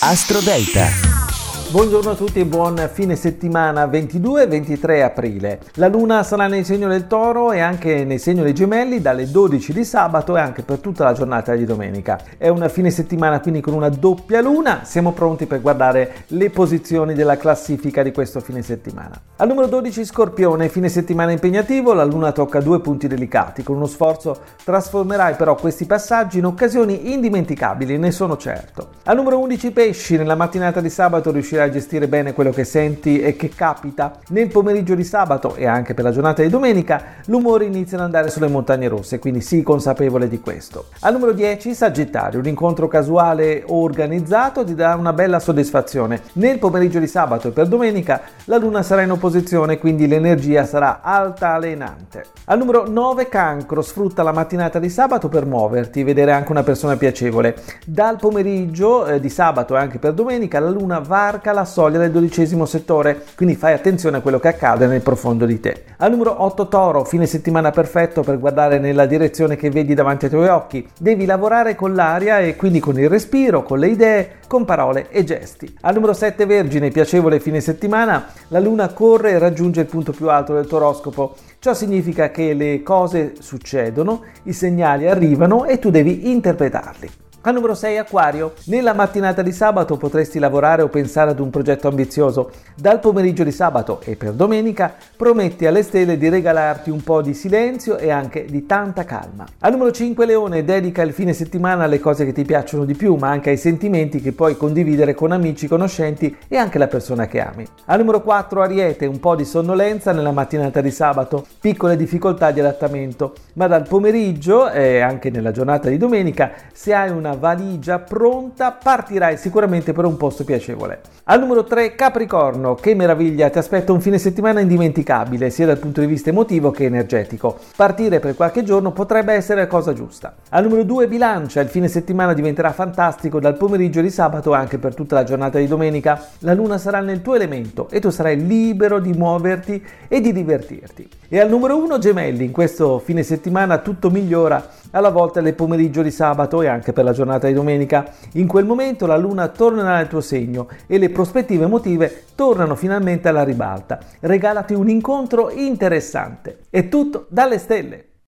Astro Delta. Buongiorno a tutti e buon fine settimana 22-23 aprile. La luna sarà nel segno del toro e anche nel segno dei gemelli dalle 12 di sabato e anche per tutta la giornata di domenica. È una fine settimana quindi con una doppia luna. Siamo pronti per guardare le posizioni della classifica di questo fine settimana. Al numero 12 Scorpione, fine settimana impegnativo, la luna tocca due punti delicati. Con uno sforzo trasformerai però questi passaggi in occasioni indimenticabili, ne sono certo. Al numero 11 Pesci, nella mattinata di sabato riuscirai a gestire bene quello che senti e che capita. Nel pomeriggio di sabato e anche per la giornata di domenica l'umore inizia ad andare sulle montagne rosse, quindi sii consapevole di questo. Al numero 10 Sagittario, un incontro casuale o organizzato ti dà una bella soddisfazione. Nel pomeriggio di sabato e per domenica la luna sarà in opposizione, quindi l'energia sarà altalenante. Al numero 9 Cancro, sfrutta la mattinata di sabato per muoverti, vedere anche una persona piacevole. Dal pomeriggio eh, di sabato e anche per domenica la luna varca la soglia del dodicesimo settore, quindi fai attenzione a quello che accade nel profondo di te. Al numero 8 Toro, fine settimana perfetto per guardare nella direzione che vedi davanti ai tuoi occhi. Devi lavorare con l'aria e quindi con il respiro, con le idee, con parole e gesti. Al numero 7 Vergine, piacevole fine settimana, la luna corre e raggiunge il punto più alto del tuo oroscopo. Ciò significa che le cose succedono, i segnali arrivano e tu devi interpretarli. Al numero 6 Aquario. Nella mattinata di sabato potresti lavorare o pensare ad un progetto ambizioso. Dal pomeriggio di sabato e per domenica prometti alle stelle di regalarti un po' di silenzio e anche di tanta calma. Al numero 5 Leone dedica il fine settimana alle cose che ti piacciono di più, ma anche ai sentimenti che puoi condividere con amici, conoscenti e anche la persona che ami. Al numero 4 Ariete, un po' di sonnolenza nella mattinata di sabato, piccole difficoltà di adattamento, ma dal pomeriggio e anche nella giornata di domenica se hai una valigia pronta, partirai sicuramente per un posto piacevole. Al numero 3 Capricorno, che meraviglia, ti aspetta un fine settimana indimenticabile sia dal punto di vista emotivo che energetico. Partire per qualche giorno potrebbe essere la cosa giusta. Al numero 2 Bilancia, il fine settimana diventerà fantastico dal pomeriggio di sabato anche per tutta la giornata di domenica. La luna sarà nel tuo elemento e tu sarai libero di muoverti e di divertirti. E al numero 1 Gemelli, in questo fine settimana tutto migliora alla volta nel pomeriggio di sabato e anche per la giornata di domenica. In quel momento la luna tornerà nel tuo segno e le prospettive emotive tornano finalmente alla ribalta. Regalati un incontro interessante. È tutto dalle stelle.